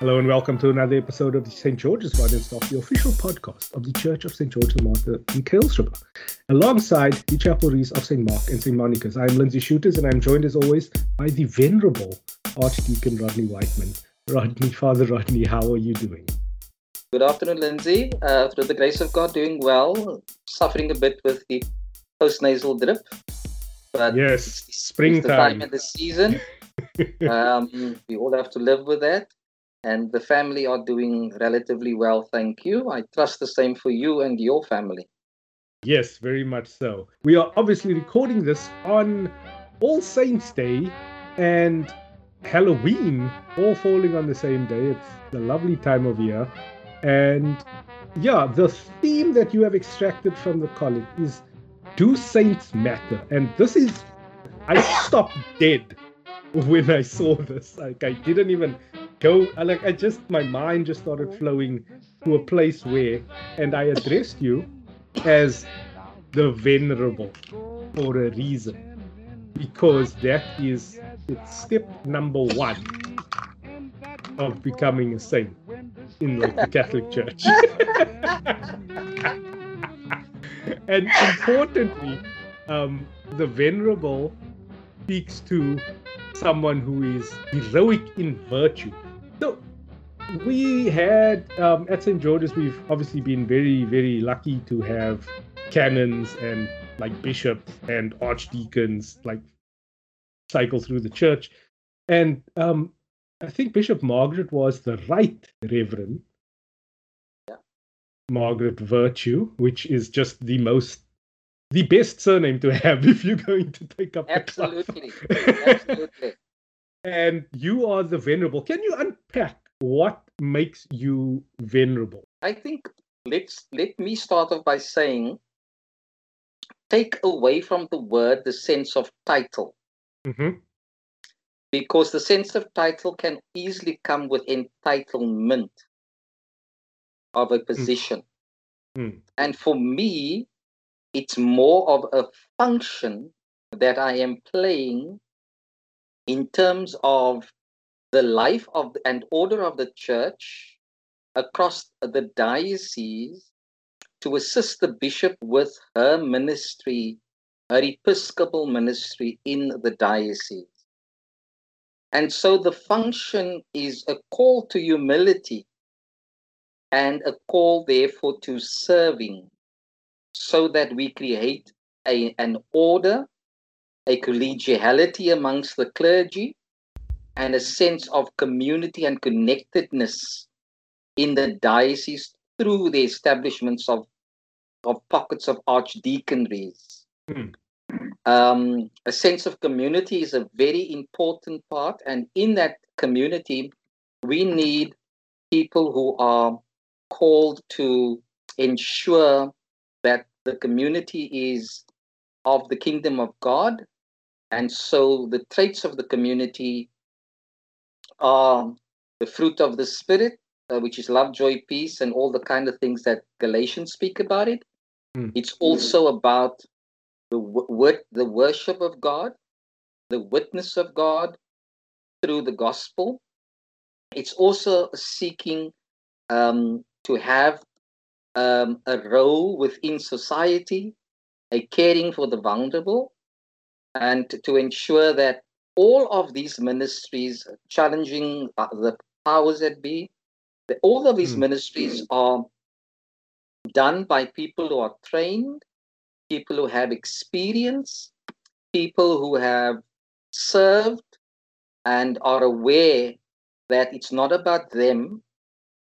Hello and welcome to another episode of the St. George's Stuff, the official podcast of the Church of St. George the Martyr in Kuilsriver. Alongside the chapelries of St. Mark and St. Monica's, I'm Lindsay Shooters and I'm joined as always by the venerable Archdeacon Rodney Whiteman. Rodney, Father Rodney, how are you doing? Good afternoon, Lindsay. Uh, through the grace of God, doing well, suffering a bit with the post-nasal drip. But yes, springtime. the time of the season. um, we all have to live with that and the family are doing relatively well, thank you. I trust the same for you and your family. Yes, very much so. We are obviously recording this on All Saints' Day and Halloween, all falling on the same day. It's a lovely time of year. And yeah, the theme that you have extracted from the collect is Do Saints Matter? And this is, I stopped dead when I saw this. Like, I didn't even go like I just my mind just started flowing to a place where and I addressed you as the venerable for a reason because that is it's step number one of becoming a saint in like the Catholic Church. and importantly, um, the venerable speaks to someone who is heroic in virtue so we had um, at St. George's, we've obviously been very, very lucky to have canons and like bishops and archdeacons like cycle through the church. And um, I think Bishop Margaret was the right Reverend yeah. Margaret Vertue, which is just the most the best surname to have if you're going to take up absolutely absolutely and you are the venerable. Can you unpack what makes you venerable? I think let's let me start off by saying take away from the word the sense of title. Mm-hmm. Because the sense of title can easily come with entitlement of a position. Mm. And for me, it's more of a function that I am playing in terms of the life of and order of the church across the diocese to assist the bishop with her ministry, her episcopal ministry in the diocese. And so the function is a call to humility and a call, therefore, to serving so that we create a, an order a collegiality amongst the clergy, and a sense of community and connectedness in the diocese through the establishments of, of pockets of archdeaconries. Mm. Um, a sense of community is a very important part, and in that community, we need people who are called to ensure that the community is of the kingdom of God and so the traits of the community are the fruit of the Spirit, uh, which is love, joy, peace, and all the kind of things that Galatians speak about it. Mm. It's also about the the worship of God, the witness of God through the gospel. It's also seeking um, to have um, a role within society, a caring for the vulnerable, and to ensure that all of these ministries challenging uh, the powers that be, all of these mm. ministries are done by people who are trained, people who have experience, people who have served and are aware that it's not about them,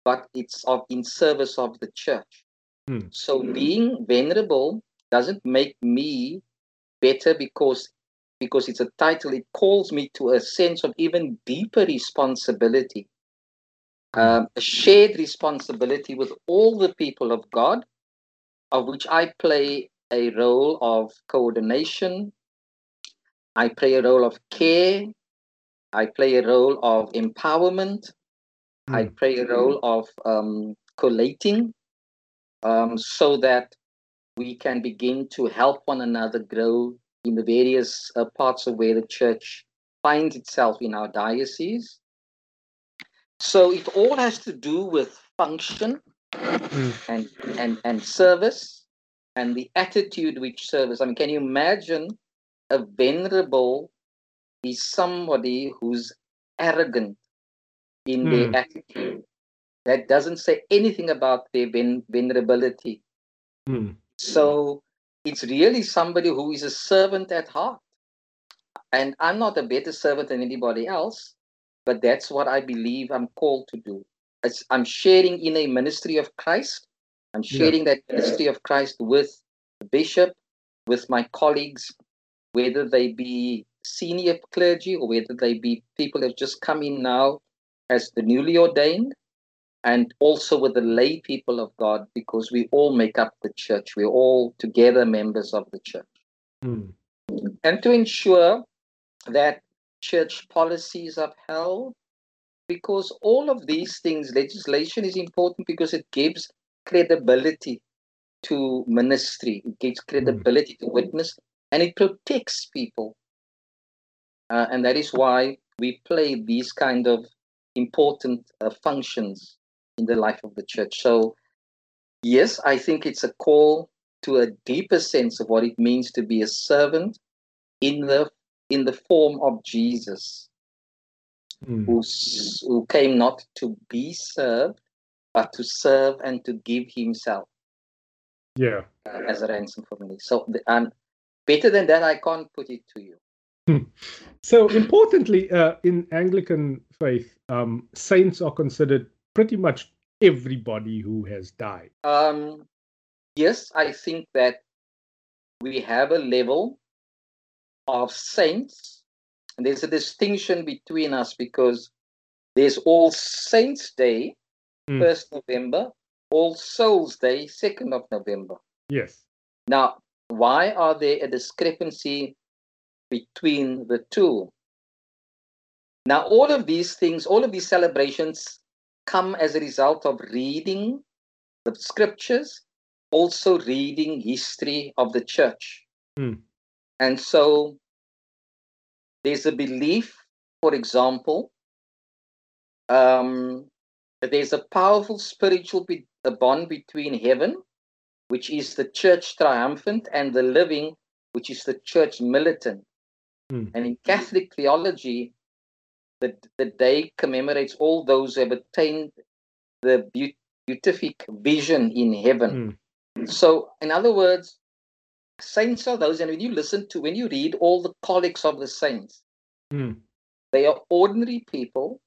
but it's of in service of the church. Mm. So being venerable doesn't make me better because because it's a title, it calls me to a sense of even deeper responsibility, um, a shared responsibility with all the people of God, of which I play a role of coordination, I play a role of care, I play a role of empowerment, mm. I play a role of um, collating, um, so that we can begin to help one another grow in the various uh, parts of where the church finds itself in our diocese. So it all has to do with function Mm. and, and, and service and the attitude which service. I mean, can you imagine a venerable is somebody who's arrogant in Hmm. their attitude? That doesn't say anything about their ven- venerability. Mm. So it's really somebody who is a servant at heart. And I'm not a better servant than anybody else, but that's what I believe I'm called to do. It's, I'm sharing in a ministry of Christ. I'm Yeah. sharing that ministry of Christ with the bishop, with my colleagues, whether they be senior clergy or whether they be people that have just come in now as the newly ordained, and also with the lay people of God, because we all make up the church. We're all together members of the church. Mm. And to ensure that church policy is upheld, because all of these things, legislation is important because it gives credibility to ministry, it gives credibility to witness, and it protects people. Uh, and that is why we play these kind of important uh, functions in the life of the church. So, yes, I think it's a call to a deeper sense of what it means to be a servant in the in the form of Jesus, Mm. who who came not to be served, but to serve and to give Himself Yeah. uh, as a ransom for many. So, the, um, better than that, I can't put it to you. So importantly, uh, in Anglican faith, um, saints are considered pretty much everybody who has died. Um, yes, I think that we have a level of saints, and there's a distinction between us because there's All Saints Day, Mm. first November, All Souls Day, second of November. Yes. Now, why are there a discrepancy between the two? Now, all of these things, all of these celebrations come as a result of reading the scriptures, also reading history of the church. Hmm. And so there's a belief, for example, um, that there's a powerful spiritual be- a bond between heaven, which is the church triumphant, and the living, which is the church militant. Hmm. And in Catholic theology, the, the day commemorates all those who have attained the beat- beatific vision in heaven. So, in other words, saints are those, and when you listen to, when you read all the collects of the saints, Mm. they are ordinary people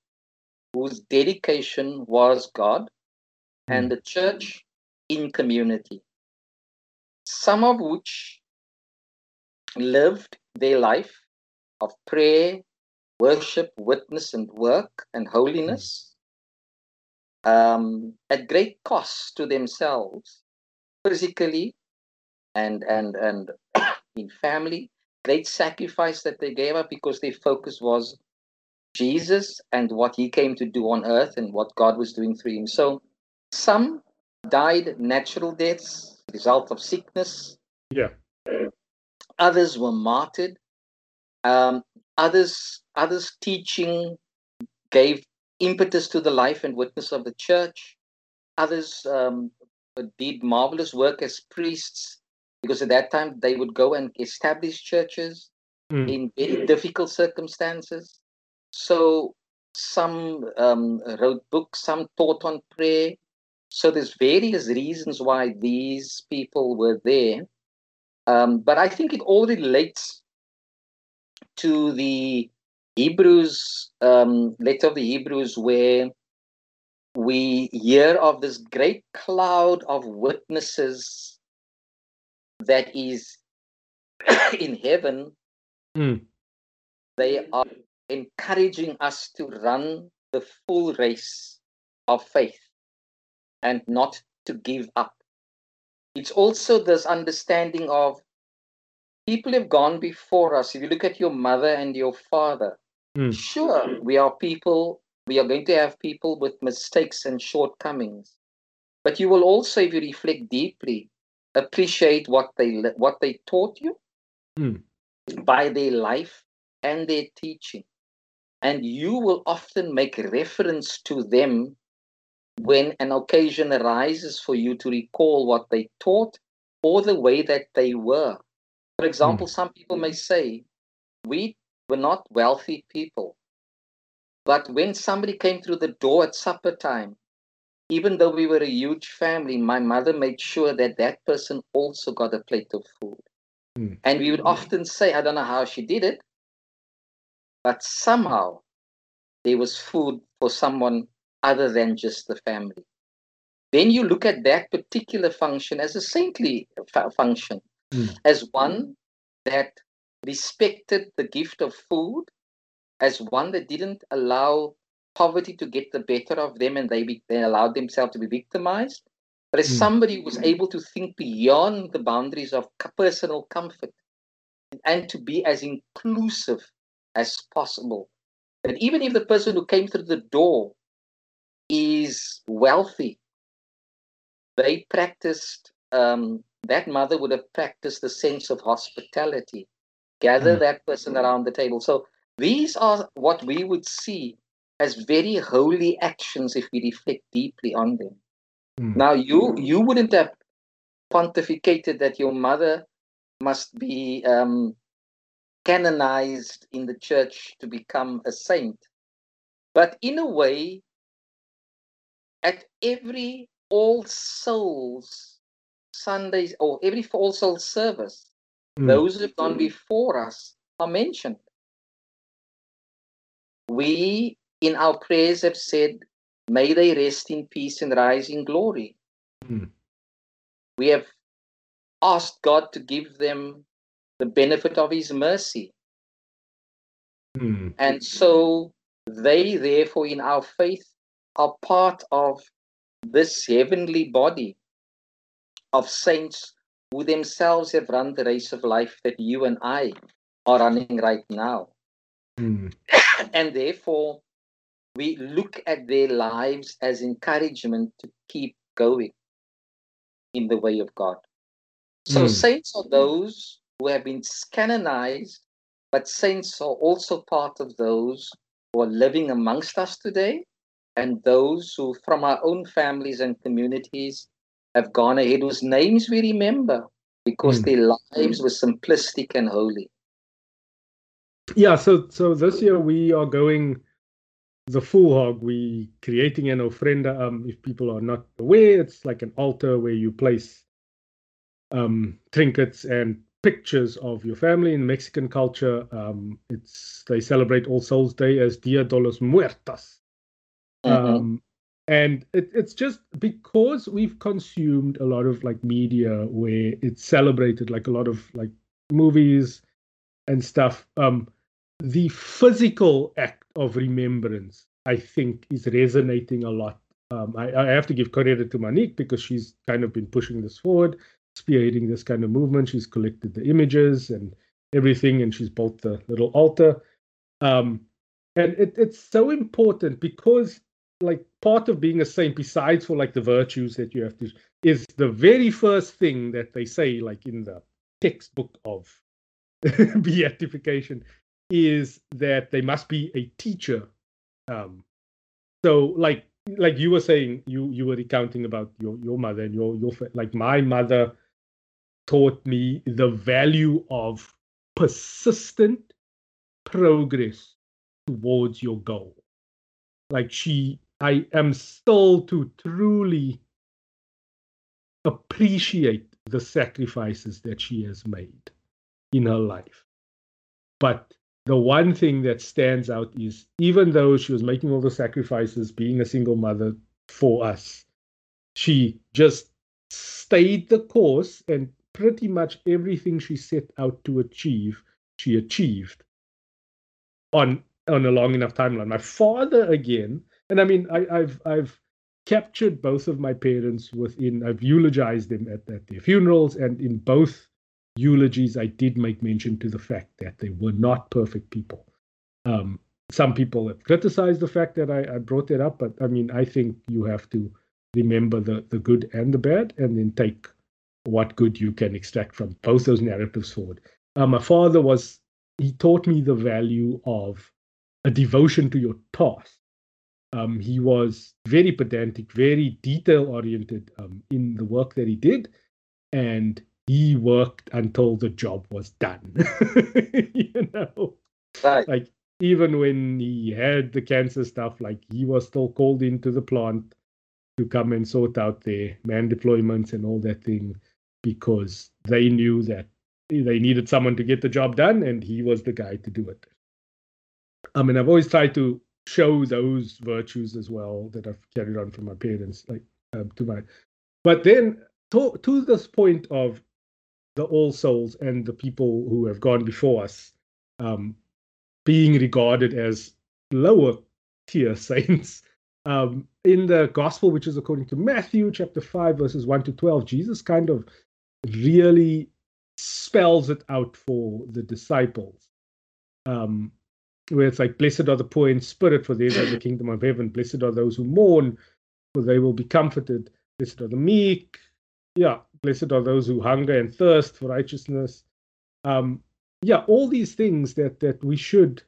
whose dedication was God and the church in community. Some of which lived their life of prayer, worship, witness, and work and holiness um, at great cost to themselves, physically and and and in family. Great sacrifice that they gave up because their focus was Jesus and what he came to do on earth and what God was doing through him. So some died natural deaths, result of sickness. Yeah. Others were martyred. Um, others, others teaching gave impetus to the life and witness of the church. Others um, did marvelous work as priests because at that time they would go and establish churches Mm. in very difficult circumstances. So some um, wrote books, some taught on prayer. So there's various reasons why these people were there. Um, but I think it all relates to the Hebrews, um, letter of the Hebrews, where we hear of this great cloud of witnesses that is in heaven Mm. they are encouraging us to run the full race of faith and not to give up. It's also this understanding of people have gone before us. If you look at your mother and your father, Mm. sure, we are people, we are going to have people with mistakes and shortcomings. But you will also, if you reflect deeply, appreciate what they what they taught you Mm. by their life and their teaching. and you will often make reference to them when an occasion arises for you to recall what they taught or the way that they were. For example, mm. some people may say, We were not wealthy people. But when somebody came through the door at supper time, even though we were a huge family, my mother made sure that that person also got a plate of food. Mm. And we would often say, I don't know how she did it, but somehow there was food for someone other than just the family. Then you look at that particular function as a saintly function, mm. as one that respected the gift of food, as one that didn't allow poverty to get the better of them and they, be, they allowed themselves to be victimized, but as mm. somebody who was able to think beyond the boundaries of personal comfort and to be as inclusive as possible. That even if the person who came through the door is wealthy, they practiced, um, that mother would have practiced the sense of hospitality, gather mm. that person around the table. So these are what we would see as very holy actions if we reflect deeply on them. Mm. Now, you you wouldn't have pontificated that your mother must be um, canonized in the church to become a saint. But in a way, at every All Souls Sundays or every All Souls service, mm. those who have gone before us are mentioned. We, in our prayers, have said, May they rest in peace and rise in glory. Mm. We have asked God to give them the benefit of his mercy. Mm. And so they, therefore, in our faith, are part of this heavenly body of saints who themselves have run the race of life that you and I are running right now. Mm. and therefore, we look at their lives as encouragement to keep going in the way of God. So, mm. saints are those who have been canonized, but saints are also part of those who are living amongst us today and those who, from our own families and communities, have gone ahead, whose names we remember because mm. their lives were simplistic and holy. Yeah, so so this year we are going the full hog. We creating an ofrenda. Um, if people are not aware, it's like an altar where you place um, trinkets and pictures of your family in Mexican culture. Um, it's they celebrate All Souls Day as Dia de los Muertos. Mm-hmm. Um, and it, it's just because we've consumed a lot of like media where it's celebrated like a lot of like movies and stuff um the physical act of remembrance i think is resonating a lot um i, I have to give credit to Monique because she's kind of been pushing this forward spearheading this kind of movement. She's collected the images and everything, and she's built the little altar. Um, and it, it's so important because, like, part of being a saint, besides for like the virtues that you have to, is the very first thing that they say, like in the textbook of beatification, is that they must be a teacher. Um, so, like, like you were saying, you you were recounting about your your mother and your your like my mother taught me the value of persistent progress towards your goal. Like she, I am still to truly appreciate the sacrifices that she has made in her life. But the one thing that stands out is even though she was making all the sacrifices, being a single mother for us, she just stayed the course and pretty much everything she set out to achieve, she achieved on on a long enough timeline. My father again, and I mean, I, I've I've captured both of my parents within. I've eulogized them at, at their funerals, and in both eulogies, I did make mention to the fact that they were not perfect people. Um, some people have criticized the fact that I, I brought that up, but I mean, I think you have to remember the the good and the bad, and then take what good you can extract from both those narratives forward. My father was, he taught me the value of a devotion to your task. Um, he was very pedantic, very detail oriented um, in the work that he did, and he worked until the job was done. you know, Right. like even when he had the cancer stuff, like he was still called into the plant to come and sort out their man deployments and all that thing because they knew that they needed someone to get the job done and he was the guy to do it. I mean, I've always tried to show those virtues as well that I've carried on from my parents, like um, to my. But then to, to this point of the All Souls and the people who have gone before us um, being regarded as lower tier saints. Um, in the gospel, which is according to Matthew chapter 5, verses 1 to 12, Jesus kind of really spells it out for the disciples. Um, where it's like, Blessed are the poor in spirit, for theirs is the kingdom of heaven. Blessed are those who mourn, for they will be comforted. Blessed are the meek. Yeah, blessed are those who hunger and thirst for righteousness. Um, yeah, all these things that that we should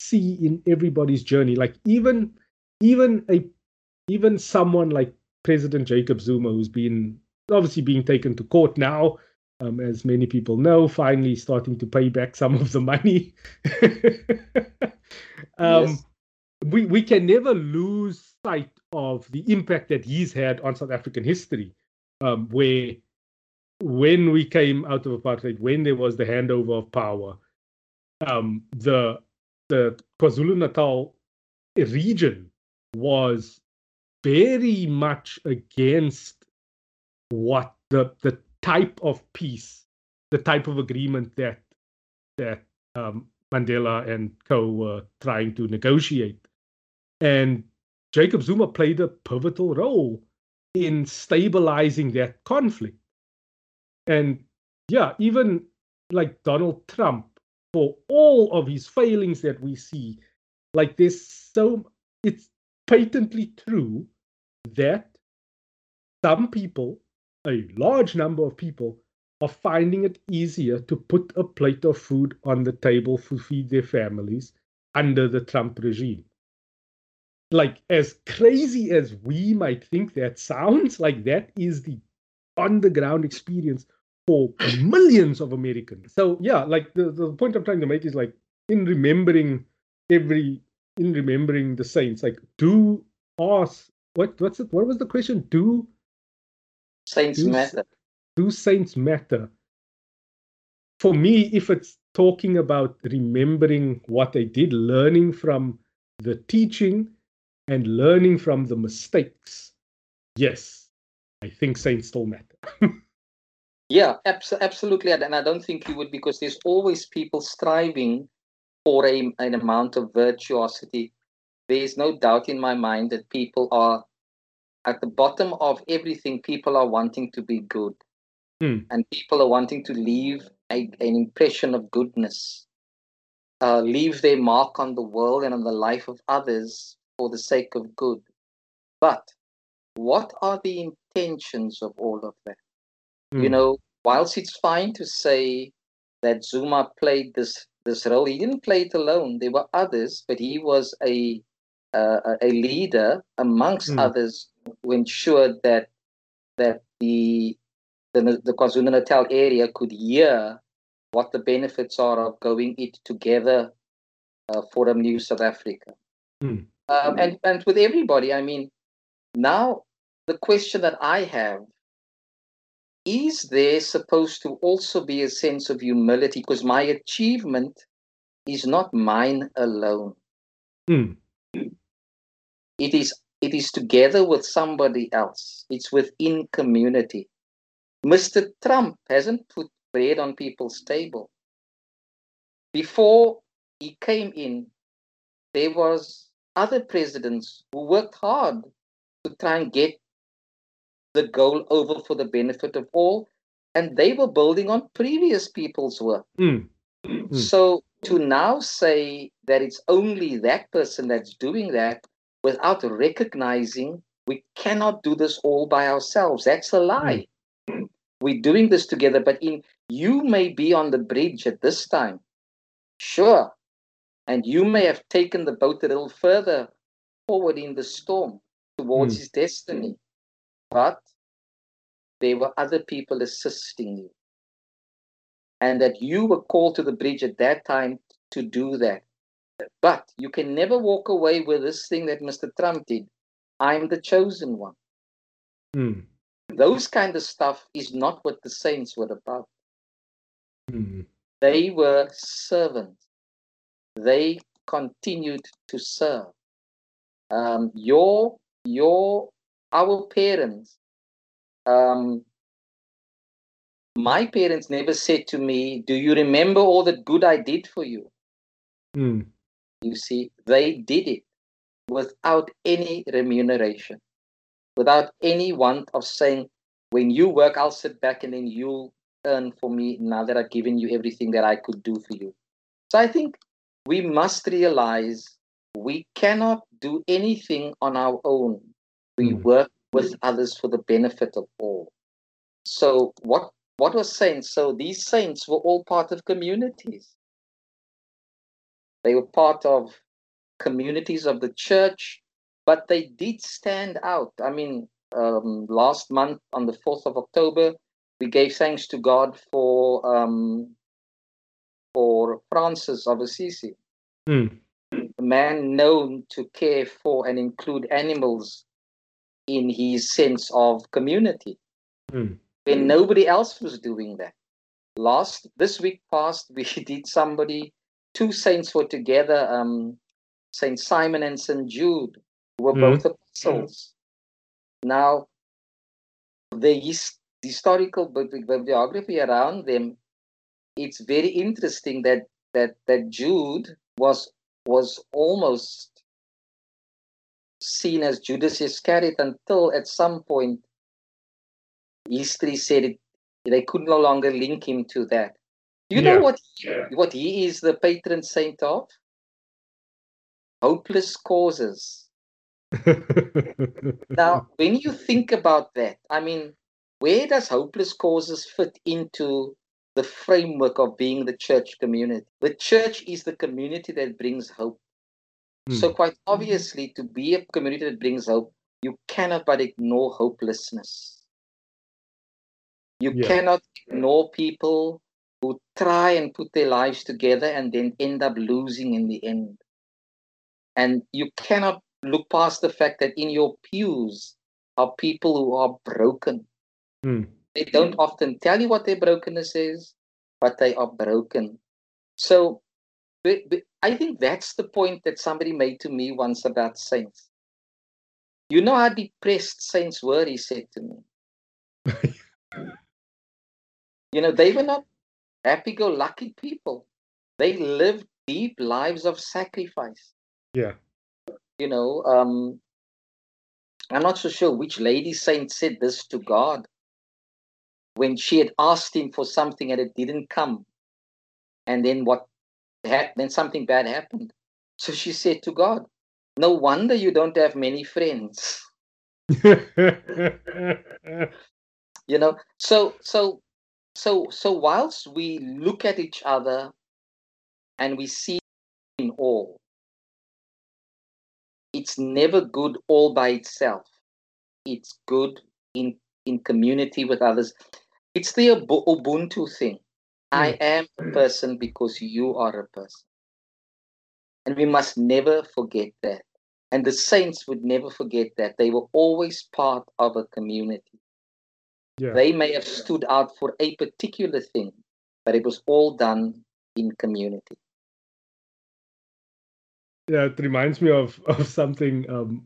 see in everybody's journey. Like even even a even someone like President Jacob Zuma, who's been obviously being taken to court now, um, as many people know, finally starting to pay back some of the money. um, Yes. we we can never lose sight of the impact that he's had on South African history, um, where when we came out of apartheid, when there was the handover of power, um, the the KwaZulu Natal region was very much against what the the type of peace, the type of agreement that that um, Mandela and co were trying to negotiate, and Jacob Zuma played a pivotal role in stabilizing that conflict. And yeah, even like Donald Trump, for all of his failings that we see, like there's so it's patently true that some people, a large number of people, are finding it easier to put a plate of food on the table to feed their families under the Trump regime. Like, as crazy as we might think that sounds, like that is the on the ground experience for millions of Americans. So, yeah, like the, the point I'm trying to make is like in remembering every, in remembering the saints, like, do ask, what, what's it, what was the question? Do Saints do, matter. do saints matter? For me, if it's talking about remembering what they did, learning from the teaching and learning from the mistakes, yes, I think saints still matter. Yeah, abs- absolutely. And I don't think you would because there's always people striving for a, an amount of virtuosity. There's no doubt in my mind that people are at the bottom of everything, people are wanting to be good. Hmm. And people are wanting to leave a, an impression of goodness, uh, leave their mark on the world and on the life of others for the sake of good. But what are the intentions of all of that? you Hmm. know, whilst it's fine to say that Zuma played this this role, he didn't play it alone. There were others, but he was a uh, a a leader amongst Mm. others who ensured that that the the, the KwaZulu Natal area could hear what the benefits are of going it together uh, for a new South Africa. Mm. Um, and and with everybody, I mean, now the question that I have is there supposed to also be a sense of humility because my achievement is not mine alone Hmm. It is it is together with somebody else it's within community mr trump hasn't put bread on people's table before he came in there was other presidents who worked hard to try and get the goal over for the benefit of all and they were building on previous people's work Hmm. Mm. so to now say that it's only that person that's doing that without recognizing we cannot do this all by ourselves that's a lie we're doing this together but in you may be on the bridge at this time sure And you may have taken the boat a little further forward in the storm towards Mm. his destiny. But there were other people assisting you. And that you were called to the bridge at that time to do that. But you can never walk away with this thing that Mr. Trump did. I'm the chosen one. Mm. Those kind of stuff is not what the saints were about. Mm. They were servants. They continued to serve. Um, your, your, our parents, um, my parents never said to me, "Do you remember all the good I did for you?" Mm. You see, they did it without any remuneration, without any want of saying, "When you work, I'll sit back and then you'll earn for me now that I've given you everything that I could do for you." So I think we must realize we cannot do anything on our own. We Mm. work with others for the benefit of all. So what what was saints? So these saints were all part of communities. They were part of communities of the church, but they did stand out. I mean, um, last month on the 4th of October, we gave thanks to God for um, for Francis of Assisi, Mm. a man known to care for and include animals in his sense of community Mm. when nobody else was doing that. Last this week past, we did somebody. Two saints were together, um, Saint Simon and Saint Jude, who were Mhm. both apostles. Now, the his, historical bi- bi- bibliography around them, it's very interesting that that that Jude was was almost seen as Judas Iscariot until at some point history said it, they could no longer link him to that. You know Yeah. what what he is the patron saint of? Hopeless causes. Now, when you think about that, I mean, where does hopeless causes fit into the framework of being the church community? The church is the community that brings hope. So, Mm. quite obviously, to be a community that brings hope, you cannot but ignore hopelessness. You Yeah. cannot ignore people who try and put their lives together and then end up losing in the end. And you cannot look past the fact that in your pews are people who are broken. Mm. They don't often tell you what their brokenness is, but they are broken. So I think that's the point that somebody made to me once about saints. You know how depressed saints were, he said to me. You know, they were not happy go lucky people. They live deep lives of sacrifice. Yeah. You know, um, I'm not so sure which lady saint said this to God when she had asked him for something and it didn't come. And then what ha- then something bad happened. So she said to God, No wonder you don't have many friends. you know so so so so whilst we look at each other and we see in all it's never good all by itself. It's good in in community with others. It's the Ubu- ubuntu thing. I mm. am a person because you are a person. And we must never forget that. And the saints would never forget that. They were always part of a community yeah. they may have stood out for a particular thing, but it was all done in community. yeah, it reminds me of of something um,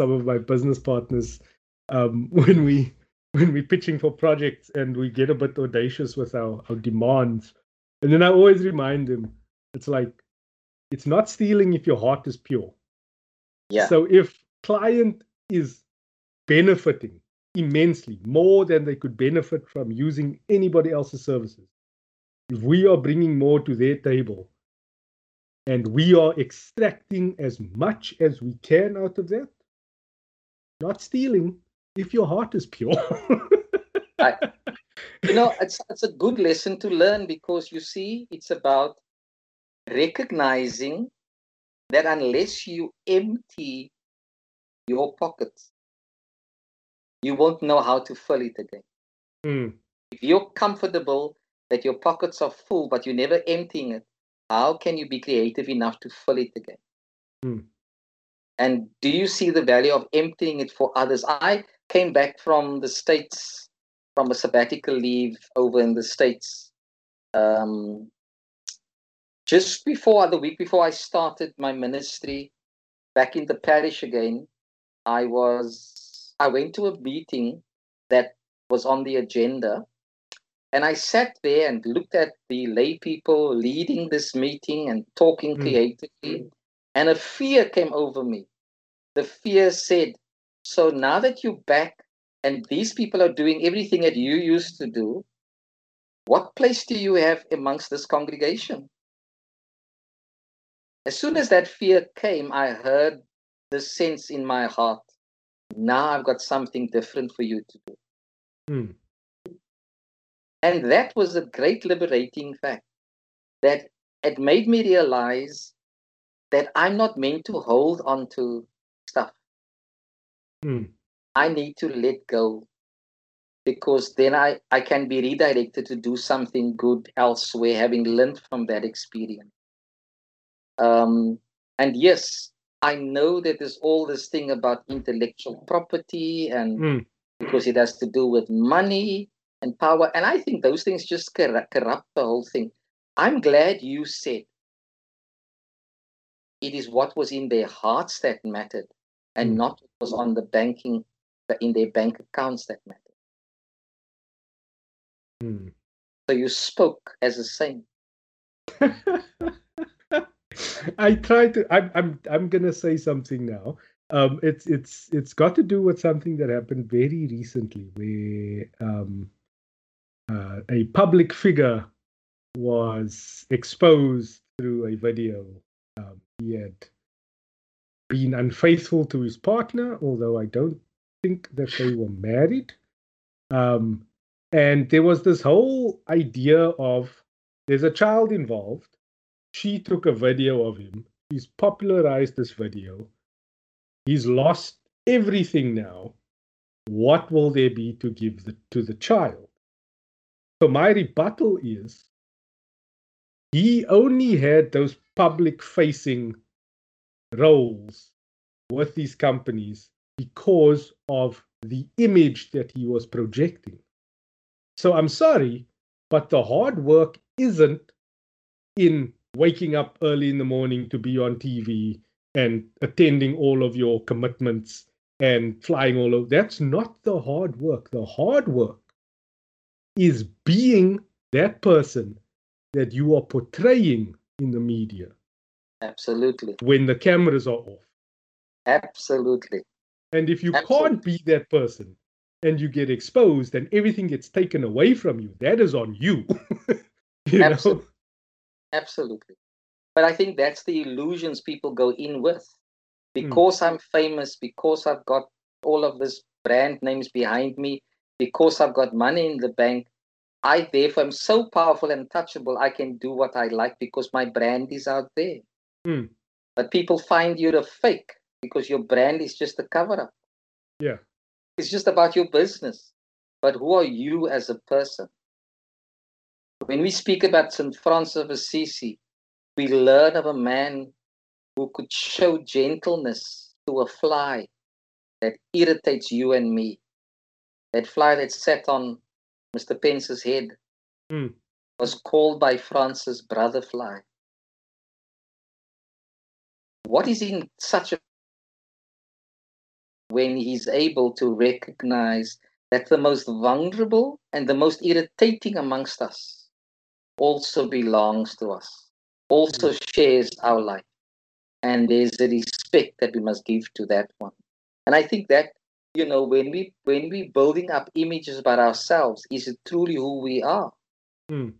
some of my business partners um, when we when we're pitching for projects and we get a bit audacious with our, our demands, and then I always remind them, it's like it's not stealing if your heart is pure. Yeah. So if client is benefiting immensely more than they could benefit from using anybody else's services, if we are bringing more to their table and we are extracting as much as we can out of that, not stealing if your heart is pure. You know, it's it's a good lesson to learn because you see, it's about recognizing that unless you empty your pockets, you won't know how to fill it again. Mm. If you're comfortable that your pockets are full, but you're never emptying it, how can you be creative enough to fill it again? Mm. And do you see the value of emptying it for others? I came back from the States from a sabbatical leave over in the States. Um, just before the week before I started my ministry back in the parish again, I was I went to a meeting that was on the agenda and I sat there and looked at the lay people leading this meeting and talking Mm. creatively, and a fear came over me. The fear said, So now that you're back and these people are doing everything that you used to do, what place do you have amongst this congregation? As soon as that fear came, I heard the sense in my heart now I've got something different for you to do. Mm. And that was a great liberating fact that it made me realize that I'm not meant to hold on to stuff. Mm. I need to let go because then I, I can be redirected to do something good elsewhere, having learned from that experience. Um, and yes, I know that there's all this thing about intellectual property and Mm. because it has to do with money and power. And I think those things just corrupt, corrupt the whole thing. I'm glad you said it is what was in their hearts that mattered and Mm. not what was on the banking in their bank accounts that mattered. Mm. So you spoke as a saint. I try to. I'm. I'm. I'm gonna say something now. Um, it's. It's. It's got to do with something that happened very recently, where um, uh, a public figure was exposed through a video. Um, he had been unfaithful to his partner, although I don't think that they were married. Um, and there was this whole idea of there's a child involved she took a video of him. He's popularized this video. He's lost everything now. What will there be to give the, to the child? So my rebuttal is he only had those public facing roles with these companies because of the image that he was projecting. So I'm sorry, but the hard work isn't in waking up early in the morning to be on TV and attending all of your commitments and flying all over. That's not the hard work. The hard work is being that person that you are portraying in the media Absolutely. when the cameras are off. Absolutely. And if you Absolutely. can't be that person and you get exposed and everything gets taken away from you, that is on you. you know? Absolutely. But I think that's the illusions people go in with. Because I'm famous, because I've got all of this brand names behind me, because I've got money in the bank, I therefore am so powerful and touchable, I can do what I like because my brand is out there. Hmm. But people find you're a fake because your brand is just a cover up. Yeah. It's just about your business. But who are you as a person? When we speak about St. Francis of Assisi, we learn of a man who could show gentleness to a fly that irritates you and me. That fly that sat on Mr. Pence's head Hmm. was called by Francis brother fly. What is in such a when he's able to recognize that the most vulnerable and the most irritating amongst us also belongs to us, also shares our life. And there's a respect that we must give to that one. And I think that, you know, when we when we building up images about ourselves, is it truly who we are? Hmm.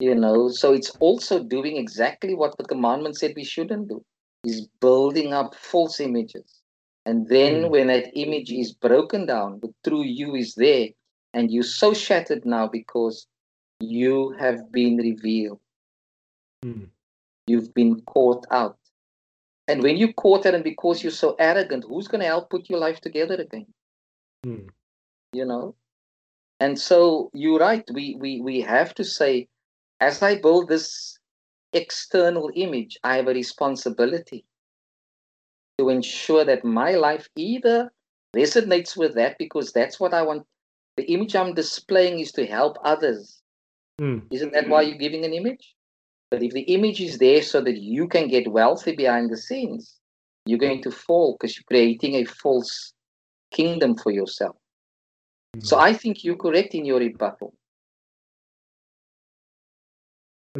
You know, so it's also doing exactly what the commandment said we shouldn't do, is building up false images. And then Mm. when that image is broken down, the true you is there, and you're so shattered now because you have been revealed. Hmm. You've been caught out. And when you caught it, and because you're so arrogant, who's going to help put your life together again? Hmm. You know? And so you're right. We, we, we have to say, as I build this external image, I have a responsibility to ensure that my life either resonates with that because that's what I want. The image I'm displaying is to help others. Hmm. Isn't that why you're giving an image? But if the image is there so that you can get wealthy behind the scenes, you're going to fall because you're creating a false kingdom for yourself. So Hmm. I think you're correct in your rebuttal.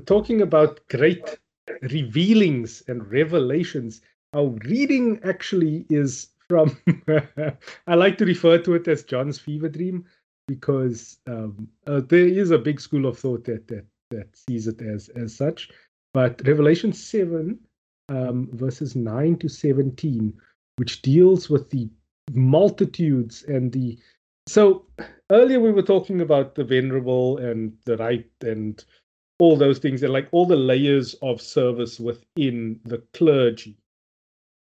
talking about great revealings and revelations, our reading actually is from, I like to refer to it as John's fever dream because um, uh, there is a big school of thought that, that, that sees it as, as such. But Revelation 7, um, verses 9 to 17, which deals with the multitudes and the. So earlier we were talking about the venerable and the right and all those things and like all the layers of service within the clergy.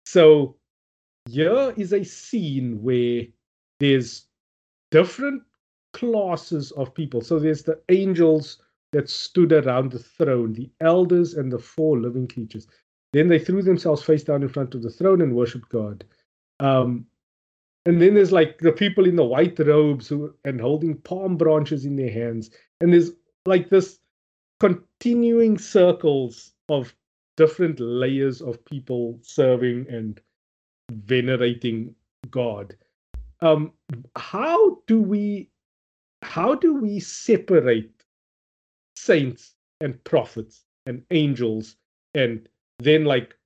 So here is a scene where there's different classes of people. So there's the angels that stood around the throne, the elders and the four living creatures. Then they threw themselves face down in front of the throne and worshiped God. Um, and then there's like the people in the white robes who and holding palm branches in their hands. And there's like this continuing circles of different layers of people serving and venerating God. Um, how do we how do we separate saints and prophets and angels and then like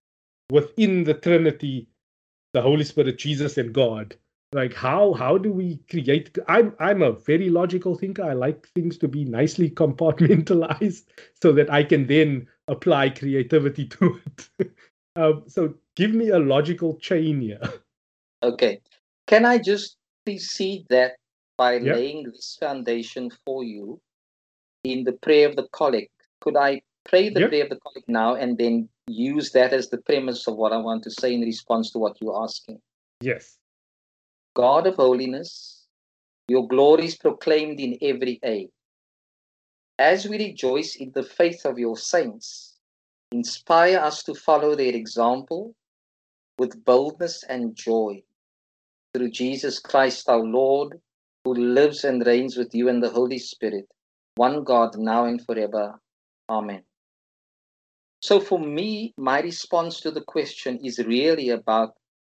within the Trinity, the Holy Spirit, Jesus, and God? Like how how do we create? I'm I'm a very logical thinker. I like things to be nicely compartmentalized so that I can then apply creativity to it. um, so give me a logical chain here. Okay. Can I just see that by Yeah. laying this foundation for you in the prayer of the collect? Could I pray the Yeah. prayer of the collect now and then use that as the premise of what I want to say in response to what you're asking? Yes. God of holiness, your glory is proclaimed in every age. As we rejoice in the faith of your saints, inspire us to follow their example with boldness and joy. Through Jesus Christ our Lord, who lives and reigns with you in the Holy Spirit, one God, now and forever. Amen. So, for me, my response to the question is really about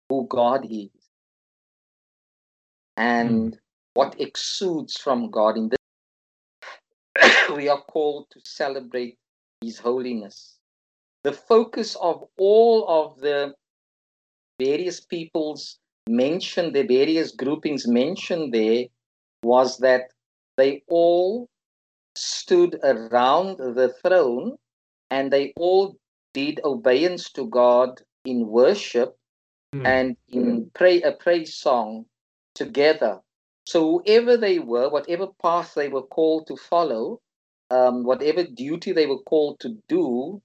who God is and hmm. what exudes from God. In this, we are called to celebrate His holiness. The focus of all of the various peoples mentioned, the various groupings mentioned there, was that they all stood around the throne and they all did obedience to God in worship Hmm. and in pray a praise song together. So whoever they were, whatever path they were called to follow, um, whatever duty they were called to do,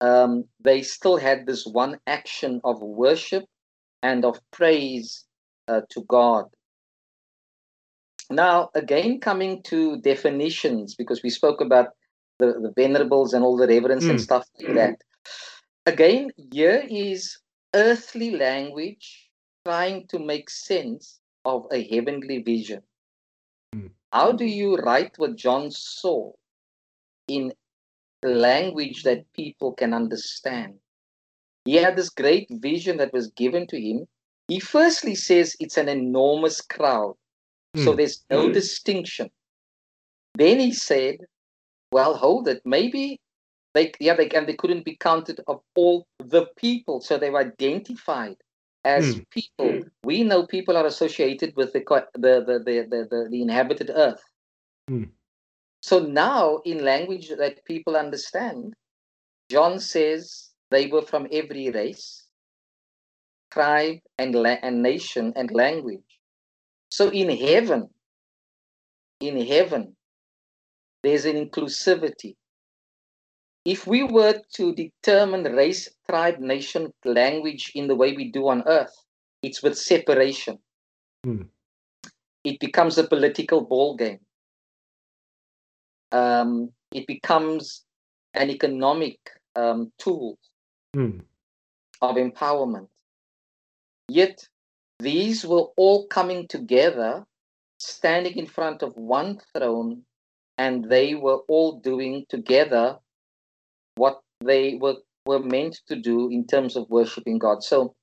um, they still had this one action of worship and of praise uh, to God. Now, again, coming to definitions, because we spoke about the, the venerables and all the reverence and Mm. stuff like that. Again, here is earthly language trying to make sense of a heavenly vision. Mm. How do you write what John saw in language that people can understand? He had this great vision that was given to him. He firstly says it's an enormous crowd, so Mm. there's no distinction. Then he said, "Well, hold it. Maybe they, yeah, they and they couldn't be counted of all the people, so they were identified as Mm. people. We know people are associated with the the the the the, the, the inhabited earth. Mm. So now, in language that people understand, John says they were from every race, tribe, and la- and nation and language. So in heaven, in heaven, there's an inclusivity. if we were to determine race, tribe, nation, language in the way we do on earth, it's with separation. Hmm. It becomes a political ball game. Um, it becomes an economic um, tool Hmm. of empowerment. Yet these were all coming together, standing in front of one throne, and they were all doing together what they were, were meant to do in terms of worshiping God. So,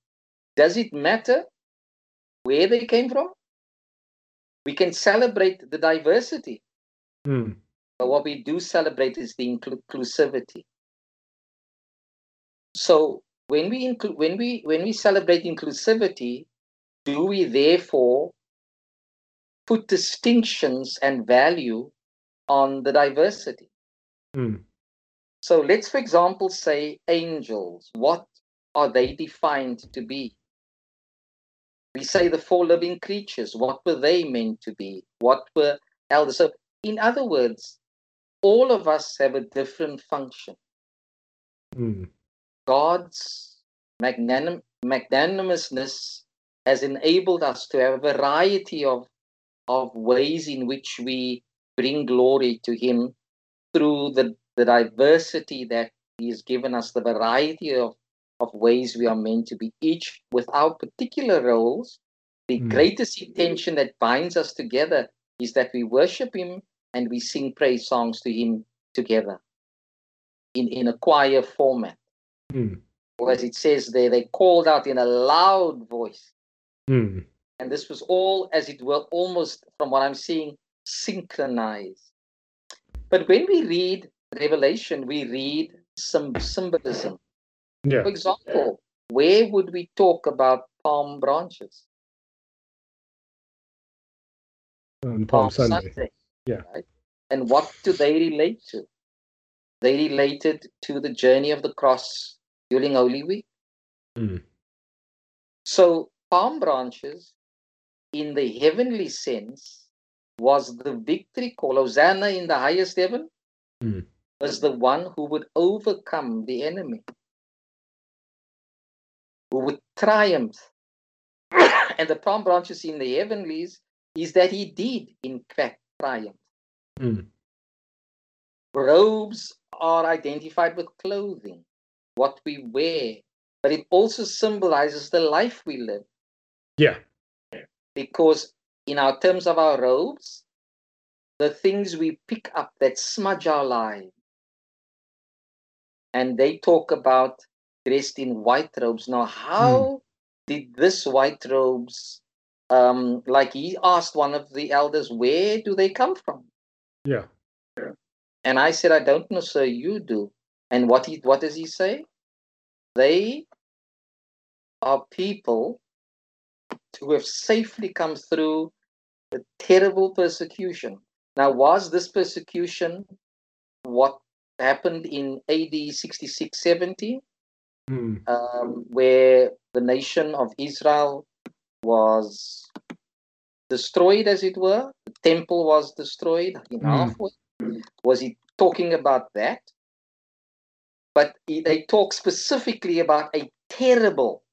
does it matter where they came from? We can celebrate the diversity, Hmm. but what we do celebrate is the inclusivity. So when we include when we when we celebrate inclusivity, do we therefore put distinctions and value on the diversity? Hmm. So let's, for example, say angels. What are they defined to be? We say the four living creatures. What were they meant to be? What were elders? So, in other words, all of us have a different function. Hmm. God's magnanim- magnanimousness has enabled us to have a variety of, of ways in which we bring glory to Him through the, the diversity that He has given us, the variety of, of ways we are meant to be, each with our particular roles. The Mm. greatest intention that binds us together is that we worship Him and we sing praise songs to Him together in, in a choir format Hmm. or as it says there, they called out in a loud voice. Hmm. And this was all, as it were, almost from what I'm seeing, synchronized. But when we read Revelation, we read some symbolism. Yeah. For example, where would we talk about palm branches? On Palm Sunday. Yeah. Right? And what do they relate to? They related to the journey of the cross during Holy Week. Hmm. So, palm branches, in the heavenly sense, was the victory call. Hosanna in the highest heaven Mm. was the one who would overcome the enemy, who would triumph. and the palm branches in the heavenlies is that he did, in fact, triumph. Hmm. Robes are identified with clothing, what we wear, but it also symbolizes the life we live. Yeah. because in our terms of our robes, the things we pick up that smudge our lives, and they talk about dressed in white robes. Now, how did this white robes, um, like he asked one of the elders, where do they come from? Yeah. And I said, I don't know, sir. You do. And what he, what does he say? They are people who have safely come through the terrible persecution. Now, was this persecution what happened in AD 66 70, Hmm. um, where the nation of Israel was destroyed, as it were? The temple was destroyed in Mm. halfway. Was he talking about that? But he- they talk specifically about a terrible,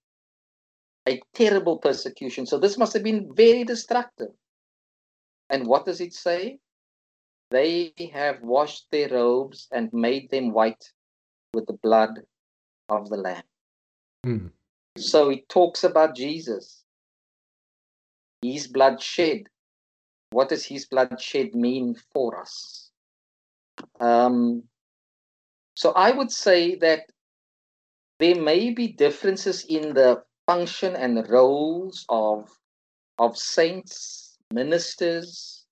a terrible persecution. So this must have been very destructive. And what does it say? They have washed their robes and made them white with the blood of the Lamb. Hmm. So it talks about Jesus. His blood shed. What does his blood shed mean for us? Um, so I would say that there may be differences in the function and roles of of saints, ministers,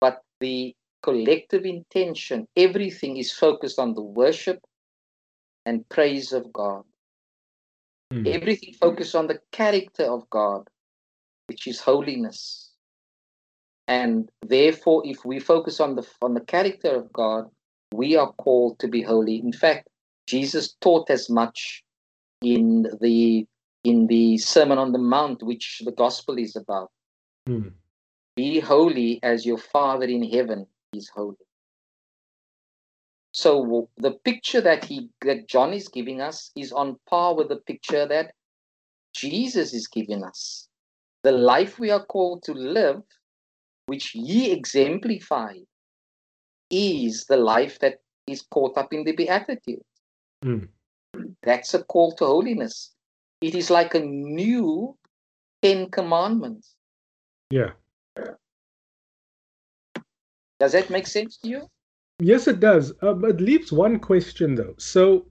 but the collective intention, everything is focused on the worship and praise of God. Hmm. Everything focused on the character of God, which is holiness. And therefore, if we focus on the on the character of God, we are called to be holy. In fact, Jesus taught as much in the in the Sermon on the Mount, which the gospel is about. Hmm. Be holy as your Father in heaven is holy. So the picture that he that John is giving us is on par with the picture that Jesus is giving us. The life we are called to live, which he exemplified, is the life that is caught up in the Beatitudes. Mm. That's a call to holiness. It is like a new Ten Commandments. Yeah. Does that make sense to you? Yes, it does. Uh, it leaves one question though. So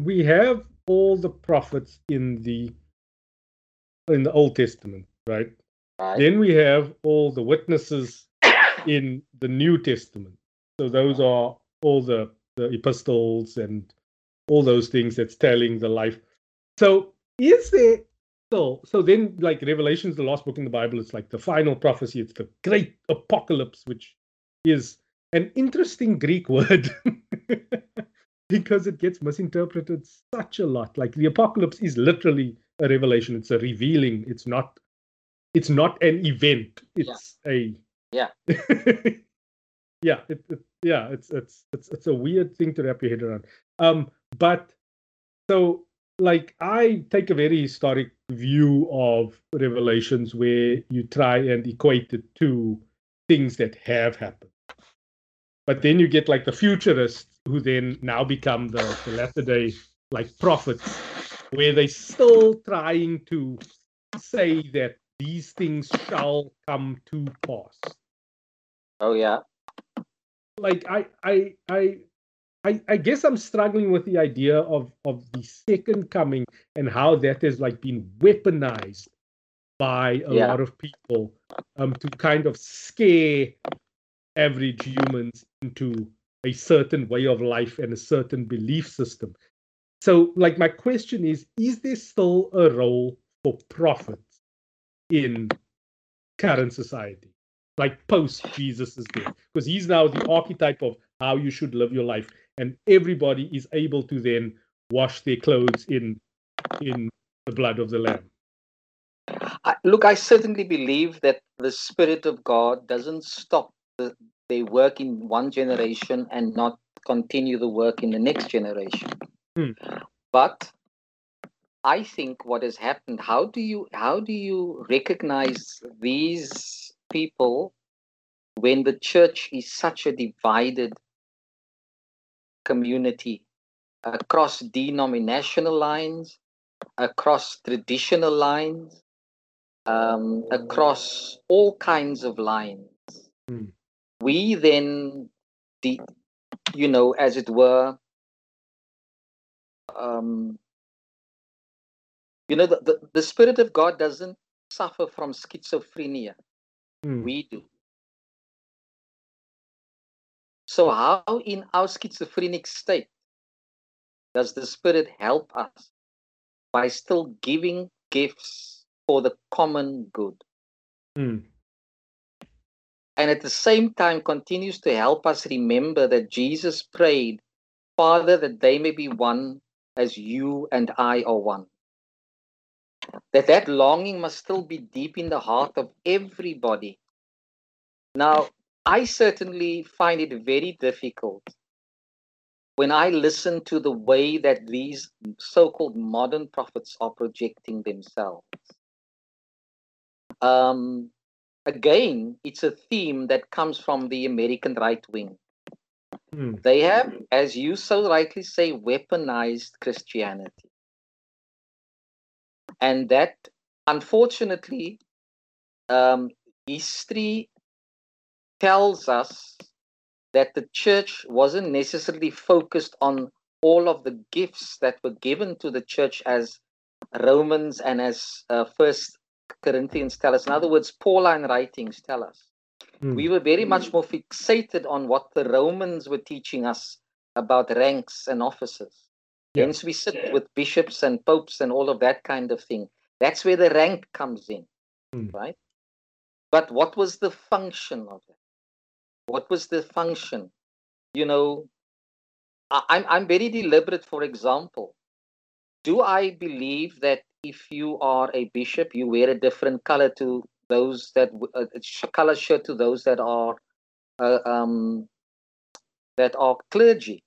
we have all the prophets in the in the Old Testament, right? Right. Then we have all the witnesses in the New Testament. So those are all the, the epistles and all those things that's telling the life. So is there so so then like Revelation's the last book in the Bible, it's like the final prophecy, it's the great apocalypse, which is an interesting Greek word. because it gets misinterpreted such a lot. Like the apocalypse is literally a revelation, it's a revealing, it's not it's not an event. It's yeah. a yeah. yeah, it, it, yeah, it's it's it's it's a weird thing to wrap your head around. Um, but so like I take a very historic view of revelations where you try and equate it to things that have happened. But then you get like the futurists who then now become the, the latter day like prophets, where they still trying to say that these things shall come to pass. Oh yeah. Like I I I I, I guess I'm struggling with the idea of of the second coming and how that has like been weaponized by a Yeah. lot of people um to kind of scare average humans into a certain way of life and a certain belief system. So like my question is is there still a role for prophets in current society? Like post Jesus is dead. Because he's now the archetype of how you should live your life and everybody is able to then wash their clothes in in the blood of the lamb I, look, I certainly believe that the Spirit of God doesn't stop the, they work in one generation and not continue the work in the next generation. Hmm. But I think what has happened, how do you how do you recognize these people when the church is such a divided community across denominational lines, across traditional lines, um, across all kinds of lines. Hmm. We then, the, you know, as it were, um, you know, the, the, the Spirit of God doesn't suffer from schizophrenia. Hmm. We do. So, how in our schizophrenic state does the Spirit help us by still giving gifts for the common good? Hmm. And at the same time, continues to help us remember that Jesus prayed, Father, that they may be one as you and I are one. That that longing must still be deep in the heart of everybody. Now, I certainly find it very difficult when I listen to the way that these so called modern prophets are projecting themselves. Um, again, it's a theme that comes from the American right wing. Hmm. They have, as you so rightly say, weaponized Christianity. And that, unfortunately, um, history tells us that the church wasn't necessarily focused on all of the gifts that were given to the church as Romans and as uh, First Corinthians tell us. In other words, Pauline writings tell us. Hmm. We were very much more fixated on what the Romans were teaching us about ranks and offices. Yeah. Hence, we sit with bishops and popes and all of that kind of thing. That's where the rank comes in, Hmm. right? But what was the function of it? What was the function? You know, I, I'm I'm very deliberate. For example, do I believe that if you are a bishop, you wear a different color to those that uh, color shirt to those that are uh, um, that are clergy?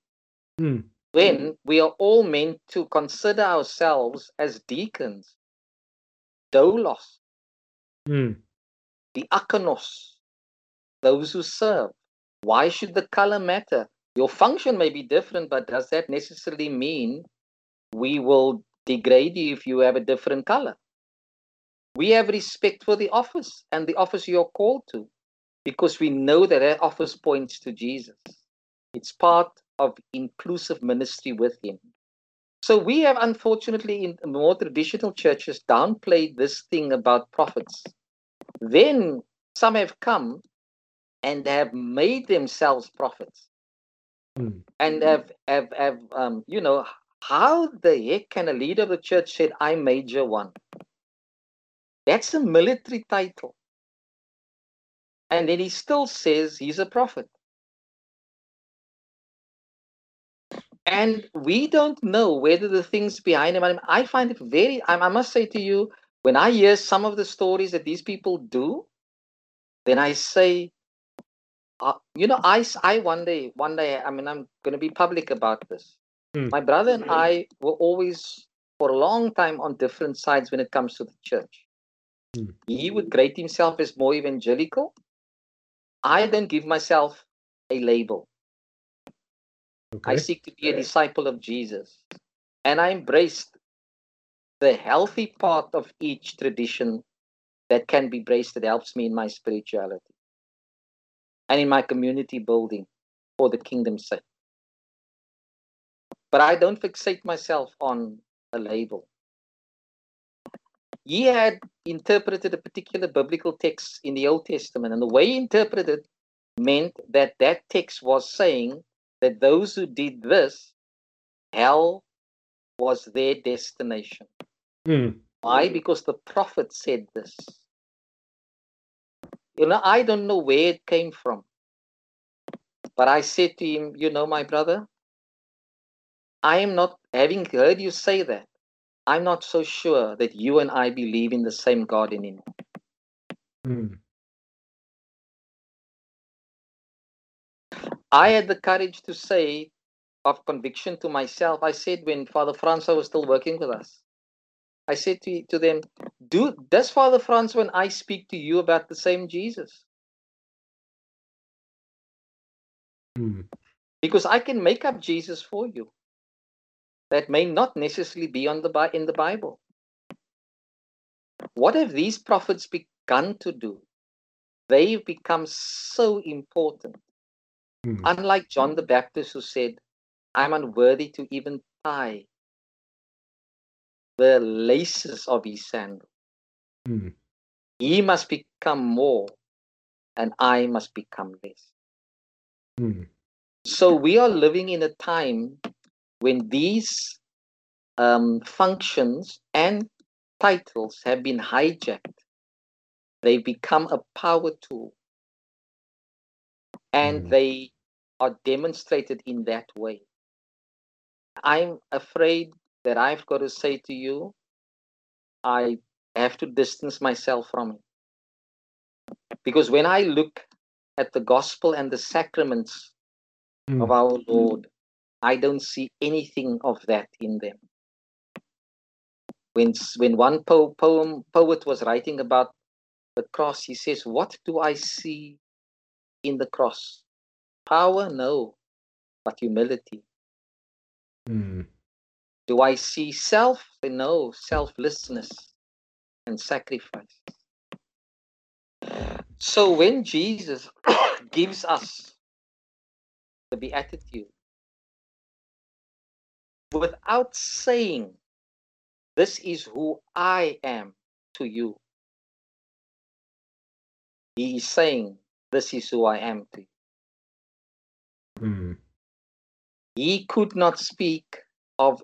Mm. when we are all meant to consider ourselves as deacons, doulos, Mm. diakonos, those who serve. Why should the color matter? Your function may be different, but does that necessarily mean we will degrade you if you have a different color? We have respect for the office and the office you're called to because we know that that office points to Jesus. It's part of inclusive ministry with Him. So we have, unfortunately, in more traditional churches, downplayed this thing about prophets. Then some have come and have made themselves prophets. Mm. and have have have um you know how the heck can a leader of the church said i'm major one that's a military title. And then he still says he's a prophet. And we don't know whether the things behind him I, I find it very I, I must say to you when i hear some of the stories that these people do then i say uh, you know I, I one day one day i mean i'm going to be public about this Hmm. my brother and i were always for a long time on different sides when it comes to the church Hmm. he would grade himself as more evangelical i don't give myself a label I seek to be a disciple of Jesus. And I embraced the healthy part of each tradition that can be embraced that helps me in my spirituality and in my community building for the kingdom's sake. But I don't fixate myself on a label. He had interpreted a particular biblical text in the Old Testament, and the way he interpreted it meant that that text was saying that those who did this, hell was their destination. Mm. Why? Because the prophet said this. You know, I don't know where it came from. But I said to him, You know, my brother, I am not, having heard you say that, I'm not so sure that you and I believe in the same God anymore. Mm. I had the courage to say, of conviction to myself, I said when Father Francois was still working with us, I said to, to them, Do does Father Franz, when I speak to you about the same Jesus? Mm. Because I can make up Jesus for you. That may not necessarily be on the in the Bible. What have these prophets begun to do? They've become so important. Mm. Unlike John the Baptist, who said, I'm unworthy to even tie the laces of his sandal. Mm. He must become more, and I must become less. Mm. So we are living in a time when these um, functions and titles have been hijacked. They become a power tool, and Mm. they are demonstrated in that way. I'm afraid that I've got to say to you, I have to distance myself from it. Because when I look at the gospel and the sacraments Mm. of our Lord, I don't see anything of that in them. When, when one po- poem poet was writing about the cross, he says, What do I see in the cross? Power? No, but humility. Mm. Do I see self? No, selflessness and sacrifice. So when Jesus gives us the beatitude without saying, This is who I am to you, he is saying, This is who I am to you. Mm. He could not speak of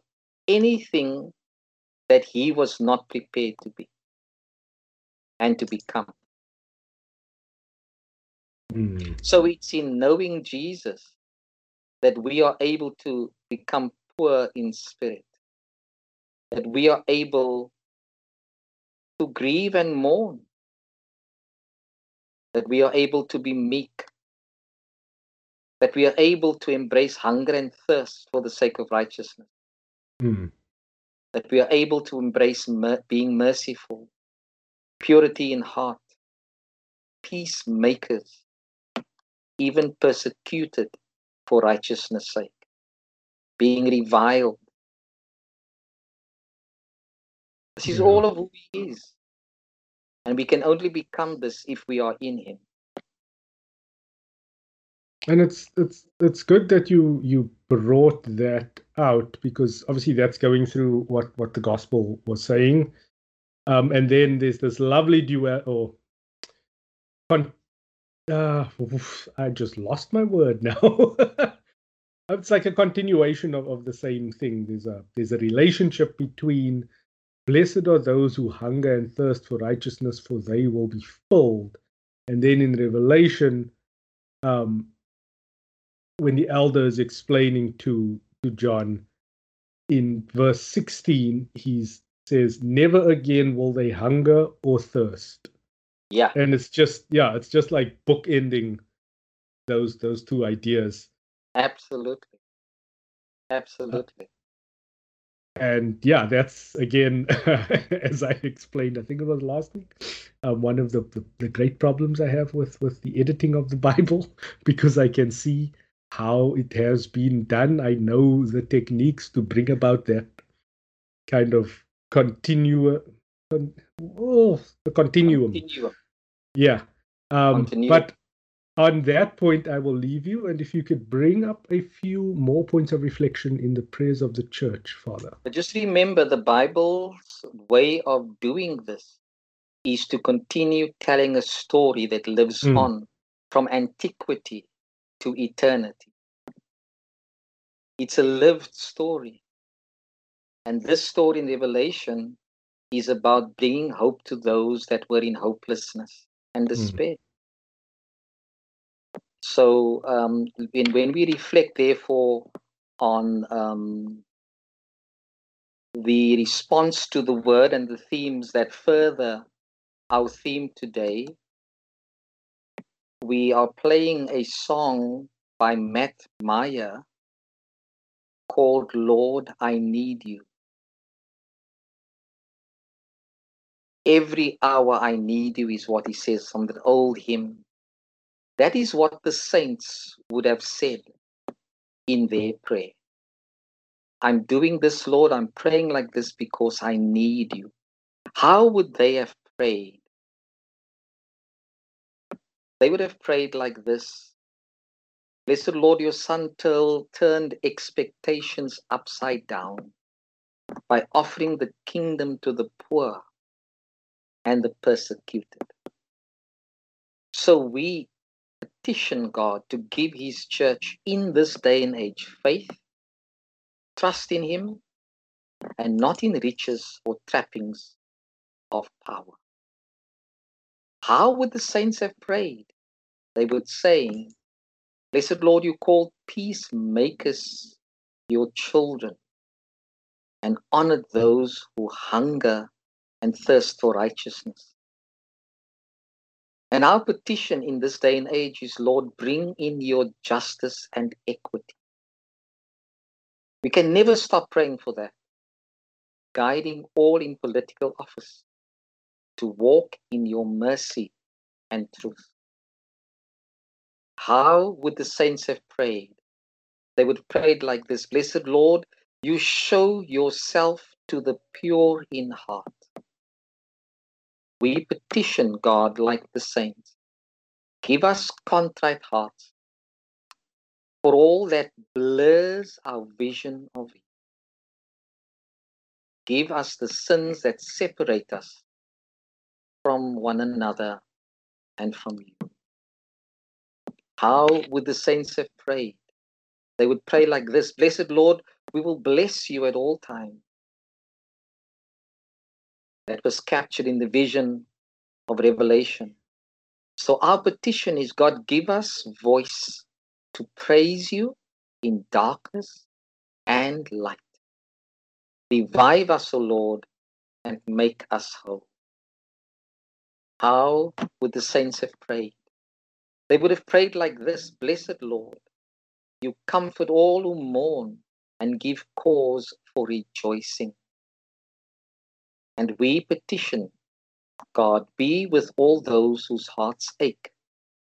anything that he was not prepared to be and to become. Mm. So it's in knowing Jesus that we are able to become poor in spirit, that we are able to grieve and mourn, that we are able to be meek, that we are able to embrace hunger and thirst for the sake of righteousness, Mm. that we are able to embrace mer- being merciful, purity in heart, peacemakers, even persecuted for righteousness' sake, being reviled. This is Yeah. all of who he is. And we can only become this if we are in him. and it's it's it's good that you you brought that out because obviously that's going through what what the gospel was saying. Um and then there's this lovely duet or con- uh, oof, i just lost my word now. It's like a continuation of, of the same thing. There's a there's a relationship between blessed are those who hunger and thirst for righteousness for they will be filled. And then in revelation um when the elder is explaining to to John in verse 16 he says never again will they hunger or thirst Yeah, and it's just yeah it's just like bookending those those two ideas absolutely. Absolutely. and yeah that's again as i explained i think it was last week um, one of the, the the great problems i have with with the editing of the bible because i can see how it has been done i know the techniques to bring about that kind of continue con, oh the continuum Continuum. yeah um Continuum. but on that point i will leave you and if you could bring up a few more points of reflection in the prayers of the church father But just remember the Bible's way of doing this is to continue telling a story that lives Mm. on from antiquity to eternity. It's a lived story. And this story in Revelation is about bringing hope to those that were in hopelessness and despair. So um, when, when we reflect, therefore, on um, the response to the word and the themes that further our theme today, we are playing a song by Matt Maher called Lord, I Need You. Every hour I need you is what he says from the old hymn. That is what the saints would have said in their prayer. I'm doing this, Lord. I'm praying like this because I need you. How would they have prayed? They would have prayed like this Blessed Lord, your Son turned expectations upside down by offering the kingdom to the poor and the persecuted. So we petition God to give his church in this day and age faith, trust in him, and not in riches or trappings of power. How would the saints have prayed? They would say, Blessed Lord, you called peacemakers your children and honored those who hunger and thirst for righteousness. And our petition in this day and age is, Lord, bring in your justice and equity. We can never stop praying for that, guiding all in political office to walk in your mercy and truth. How would the saints have prayed? They would have prayed like this Blessed Lord, you show yourself to the pure in heart. We petition God like the saints. Give us contrite hearts for all that blurs our vision of you. Give us the sins that separate us from one another and from you. How would the saints have prayed? They would pray like this Blessed Lord, we will bless you at all times. That was captured in the vision of Revelation. So our petition is God, give us voice to praise you in darkness and light. Revive us, O Lord, and make us whole. How would the saints have prayed? They would have prayed like this Blessed Lord, You comfort all who mourn and give cause for rejoicing. And we petition, God, be with all those whose hearts ache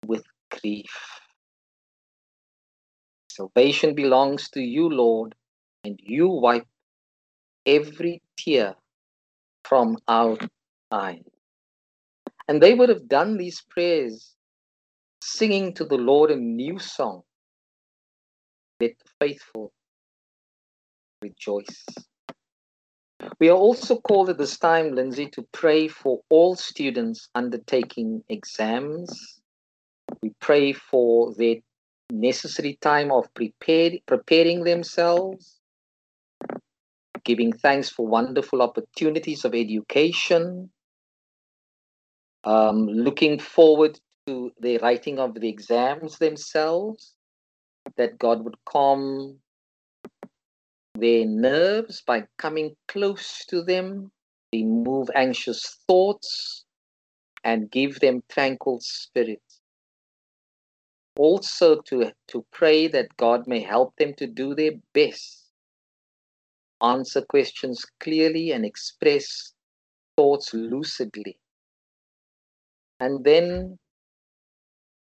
with grief. Salvation belongs to you, Lord, and you wipe every tear from our eyes. And they would have done these prayers singing to the Lord a new song. Let the faithful rejoice. We are also called at this time, Lindsay, to pray for all students undertaking exams. We pray for their necessary time of preparing themselves, giving thanks for wonderful opportunities of education, um, looking forward to the writing of the exams themselves, that God would calm their nerves by coming close to them, remove anxious thoughts, and give them tranquil spirits. Also, to, to pray that God may help them to do their best, answer questions clearly, and express thoughts lucidly. And then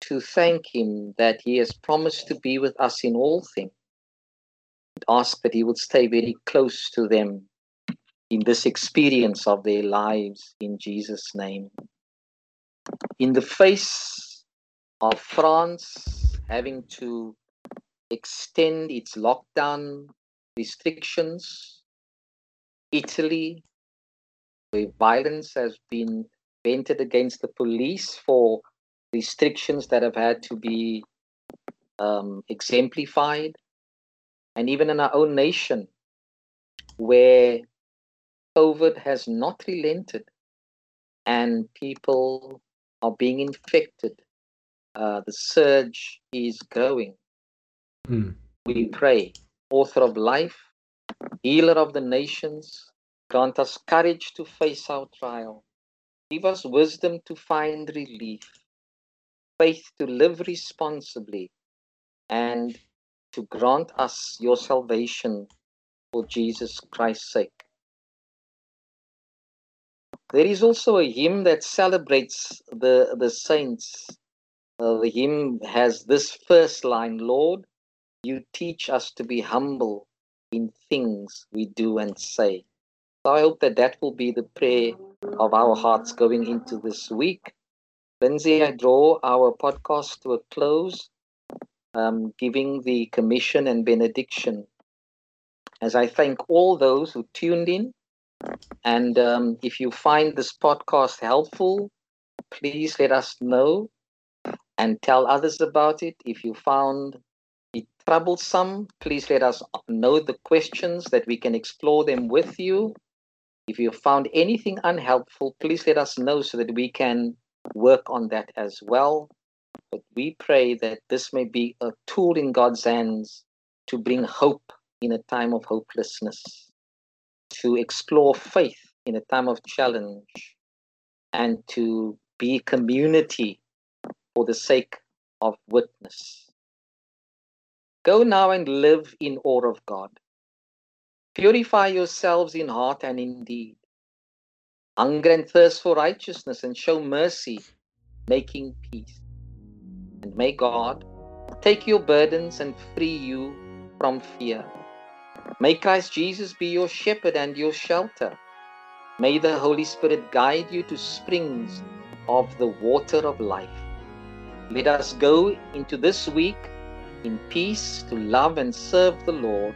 to thank Him that He has promised to be with us in all things ask that He would stay very close to them in this experience of their lives in Jesus' name. In the face of France having to extend its lockdown restrictions, Italy, where violence has been against the police for restrictions that have had to be um, exemplified, and even in our own nation, where COVID has not relented and people are being infected, uh, the surge is growing. Mm. We pray, author of life, healer of the nations, grant us courage to face our trial. Give us wisdom to find relief, faith to live responsibly, and to grant us your salvation for Jesus Christ's sake. There is also a hymn that celebrates the, the saints. Uh, the hymn has this first line Lord, you teach us to be humble in things we do and say. So I hope that that will be the prayer of our hearts going into this week. Lindsay, I draw our podcast to a close um, giving the commission and benediction. As I thank all those who tuned in. And um, if you find this podcast helpful, please let us know and tell others about it. If you found it troublesome, please let us know the questions that we can explore them with you. If you found anything unhelpful, please let us know so that we can work on that as well. But we pray that this may be a tool in God's hands to bring hope in a time of hopelessness, to explore faith in a time of challenge, and to be community for the sake of witness. Go now and live in awe of God. Purify yourselves in heart and in deed. Hunger and thirst for righteousness and show mercy, making peace. And may God take your burdens and free you from fear. May Christ Jesus be your shepherd and your shelter. May the Holy Spirit guide you to springs of the water of life. Let us go into this week in peace to love and serve the Lord.